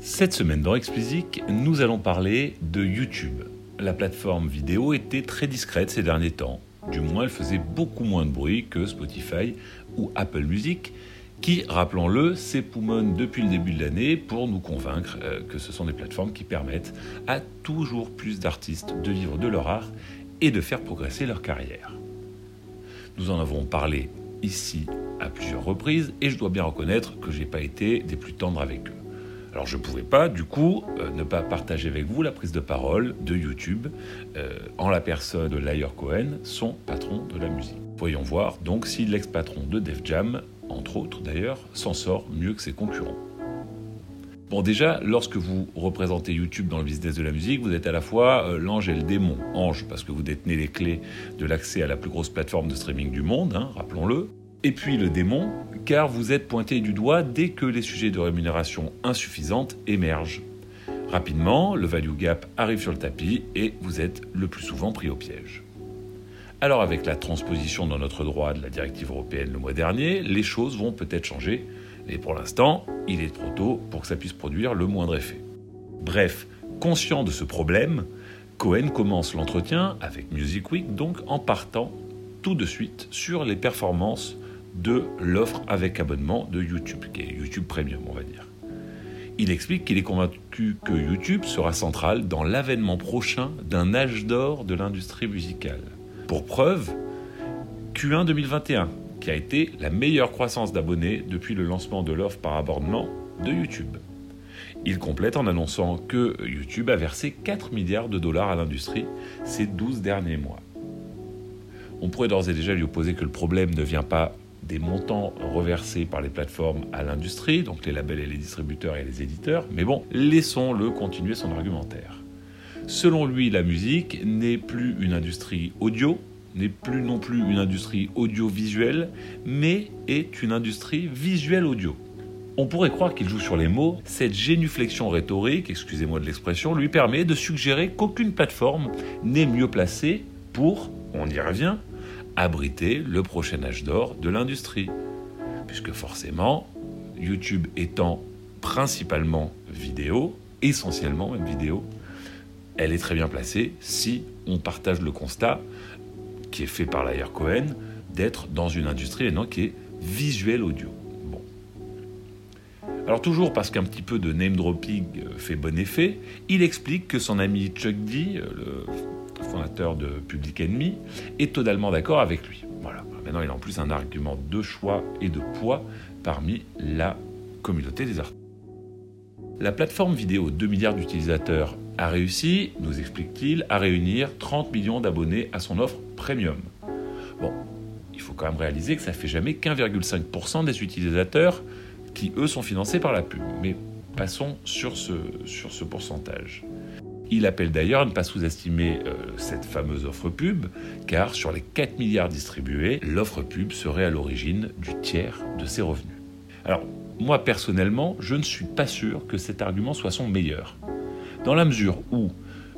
Cette semaine dans Explicit, nous allons parler de YouTube. La plateforme vidéo était très discrète ces derniers temps. Du moins, elle faisait beaucoup moins de bruit que Spotify ou Apple Music, qui, rappelons-le, s'époumonent depuis le début de l'année pour nous convaincre euh, que ce sont des plateformes qui permettent à toujours plus d'artistes de vivre de leur art et de faire progresser leur carrière. Nous en avons parlé ici à plusieurs reprises et je dois bien reconnaître que j'ai pas été des plus tendres avec eux. Alors je ne pouvais pas, du coup, euh, ne pas partager avec vous la prise de parole de YouTube euh, en la personne de Layer Cohen, son patron de la musique. Voyons voir donc si l'ex-patron de Def Jam, entre autres d'ailleurs, s'en sort mieux que ses concurrents. Bon déjà, lorsque vous représentez YouTube dans le business de la musique, vous êtes à la fois euh, l'ange et le démon. Ange parce que vous détenez les clés de l'accès à la plus grosse plateforme de streaming du monde, hein, rappelons-le. Et puis le démon, car vous êtes pointé du doigt dès que les sujets de rémunération insuffisante émergent. Rapidement, le value gap arrive sur le tapis et vous êtes le plus souvent pris au piège. Alors avec la transposition dans notre droit de la directive européenne le mois dernier, les choses vont peut-être changer, mais pour l'instant, il est trop tôt pour que ça puisse produire le moindre effet. Bref, conscient de ce problème, Cohen commence l'entretien avec Music Week donc en partant tout de suite sur les performances de l'offre avec abonnement de YouTube, qui est YouTube Premium, on va dire. Il explique qu'il est convaincu que YouTube sera central dans l'avènement prochain d'un âge d'or de l'industrie musicale. Pour preuve, Q1 2021, qui a été la meilleure croissance d'abonnés depuis le lancement de l'offre par abonnement de YouTube. Il complète en annonçant que YouTube a versé 4 milliards de dollars à l'industrie ces 12 derniers mois. On pourrait d'ores et déjà lui opposer que le problème ne vient pas des montants reversés par les plateformes à l'industrie, donc les labels et les distributeurs et les éditeurs, mais bon, laissons-le continuer son argumentaire. Selon lui, la musique n'est plus une industrie audio, n'est plus non plus une industrie audiovisuelle, mais est une industrie visuelle audio. On pourrait croire qu'il joue sur les mots, cette génuflexion rhétorique, excusez-moi de l'expression, lui permet de suggérer qu'aucune plateforme n'est mieux placée pour, on y revient, abriter le prochain âge d'or de l'industrie. Puisque forcément, YouTube étant principalement vidéo, essentiellement même vidéo, elle est très bien placée si on partage le constat qui est fait par l'AR Cohen d'être dans une industrie maintenant qui est visuelle audio. Bon. Alors toujours parce qu'un petit peu de name dropping fait bon effet, il explique que son ami Chuck D, le fondateur de Public Enemy, est totalement d'accord avec lui. Voilà. Maintenant, il a en plus un argument de choix et de poids parmi la communauté des artistes. La plateforme vidéo 2 milliards d'utilisateurs a réussi, nous explique-t-il, à réunir 30 millions d'abonnés à son offre premium. Bon, il faut quand même réaliser que ça fait jamais qu'1,5% des utilisateurs qui, eux, sont financés par la pub. Mais passons sur ce, sur ce pourcentage. Il appelle d'ailleurs à ne pas sous-estimer euh, cette fameuse offre pub, car sur les 4 milliards distribués, l'offre pub serait à l'origine du tiers de ses revenus. Alors, moi personnellement, je ne suis pas sûr que cet argument soit son meilleur. Dans la mesure où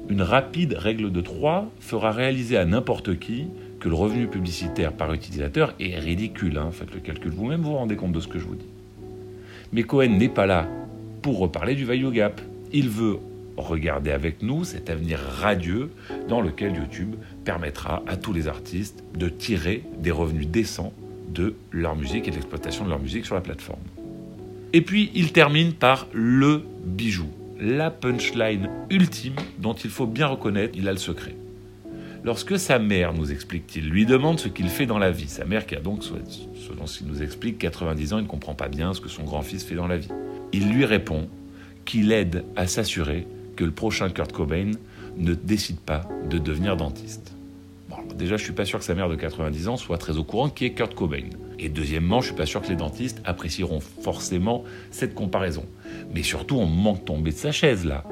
une rapide règle de 3 fera réaliser à n'importe qui que le revenu publicitaire par utilisateur est ridicule. Hein. Faites le calcul vous-même, vous vous rendez compte de ce que je vous dis. Mais Cohen n'est pas là pour reparler du value gap. Il veut Regardez avec nous cet avenir radieux dans lequel YouTube permettra à tous les artistes de tirer des revenus décents de leur musique et de l'exploitation de leur musique sur la plateforme. Et puis il termine par le bijou, la punchline ultime dont il faut bien reconnaître il a le secret. Lorsque sa mère, nous explique-t-il, lui demande ce qu'il fait dans la vie, sa mère qui a donc, selon ce qu'il nous explique, 90 ans, il ne comprend pas bien ce que son grand-fils fait dans la vie. Il lui répond qu'il aide à s'assurer que le prochain Kurt Cobain ne décide pas de devenir dentiste. Bon, déjà, je suis pas sûr que sa mère de 90 ans soit très au courant qui est Kurt Cobain. Et deuxièmement, je suis pas sûr que les dentistes apprécieront forcément cette comparaison. Mais surtout, on manque tomber de sa chaise là.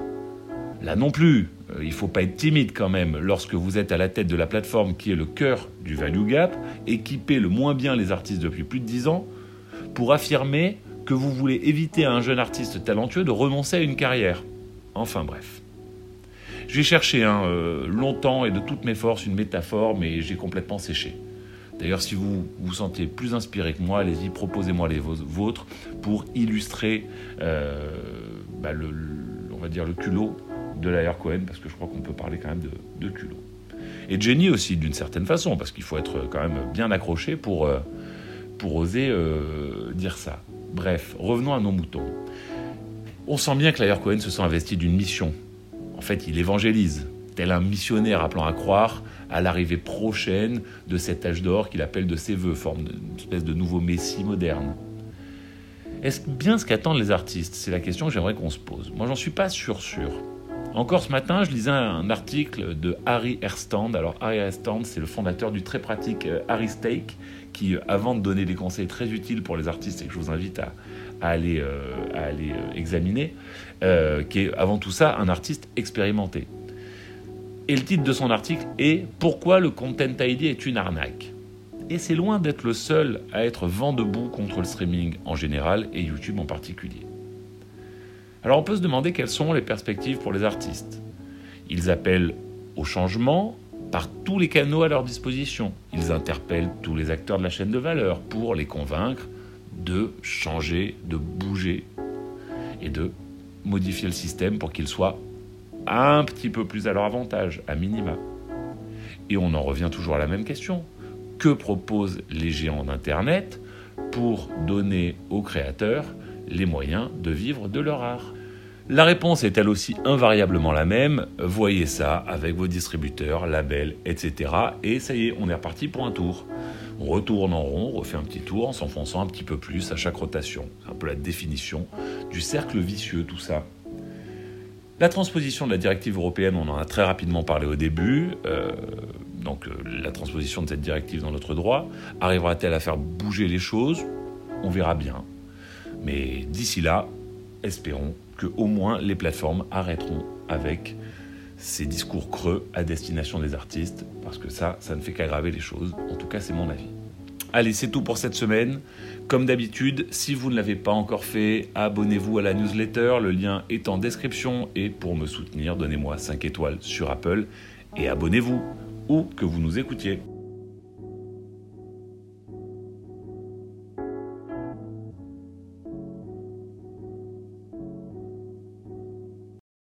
Là non plus, euh, il faut pas être timide quand même lorsque vous êtes à la tête de la plateforme qui est le cœur du value gap paie le moins bien les artistes depuis plus de 10 ans pour affirmer que vous voulez éviter à un jeune artiste talentueux de renoncer à une carrière. Enfin bref. J'ai cherché hein, euh, longtemps et de toutes mes forces une métaphore, mais j'ai complètement séché. D'ailleurs, si vous vous sentez plus inspiré que moi, allez-y, proposez-moi les vôtres pour illustrer, euh, bah, le, on va dire, le culot de l'Air Cohen, parce que je crois qu'on peut parler quand même de, culot. Et Jenny aussi, d'une certaine façon, parce qu'il faut être quand même bien accroché pour, euh, oser euh, dire ça. Bref, revenons à nos moutons. On sent bien que l'Air Cohen se sent investi d'une mission. En fait, il évangélise, tel un missionnaire appelant à croire à l'arrivée prochaine de cet âge d'or qu'il appelle de ses voeux, forme d'une espèce de nouveau messie moderne. Est-ce bien ce qu'attendent les artistes? C'est la question que j'aimerais qu'on se pose. Moi, j'en suis pas sûr sûr. Encore ce matin, je lisais un article de Harry Herstand. Alors, Harry Herstand, c'est le fondateur du très pratique euh, Harry Steak, qui, euh, avant de donner des conseils très utiles pour les artistes et que je vous invite à, aller, à aller euh, examiner, qui est avant tout ça un artiste expérimenté. Et le titre de son article est Pourquoi le Content ID est une arnaque? Et c'est loin d'être le seul à être vent debout contre le streaming en général et YouTube en particulier. Alors on peut se demander quelles sont les perspectives pour les artistes. Ils appellent au changement par tous les canaux à leur disposition. Ils interpellent tous les acteurs de la chaîne de valeur pour les convaincre de changer, de bouger et de modifier le système pour qu'il soit un petit peu plus à leur avantage, à minima. Et on en revient toujours à la même question. Que proposent les géants d'Internet pour donner aux créateurs les moyens de vivre de leur art La réponse est elle aussi invariablement la même. Voyez ça avec vos distributeurs, labels, etc. Et ça y est, on est reparti pour un tour. On retourne en rond, on refait un petit tour en s'enfonçant un petit peu plus à chaque rotation. C'est un peu la définition du cercle vicieux, tout ça. La transposition de la directive européenne, on en a très rapidement parlé au début. Euh, donc euh, la transposition de cette directive dans notre droit arrivera-t-elle à faire bouger les choses? On verra bien. Mais d'ici là, espérons que au moins les plateformes arrêteront avec ces discours creux à destination des artistes, parce que ça, ça ne fait qu'aggraver les choses. En tout cas, c'est mon avis. Allez, c'est tout pour cette semaine. Comme d'habitude, si vous ne l'avez pas encore fait, abonnez-vous à la newsletter, le lien est en description et pour me soutenir, donnez-moi 5 étoiles sur Apple et abonnez-vous où que vous nous écoutiez.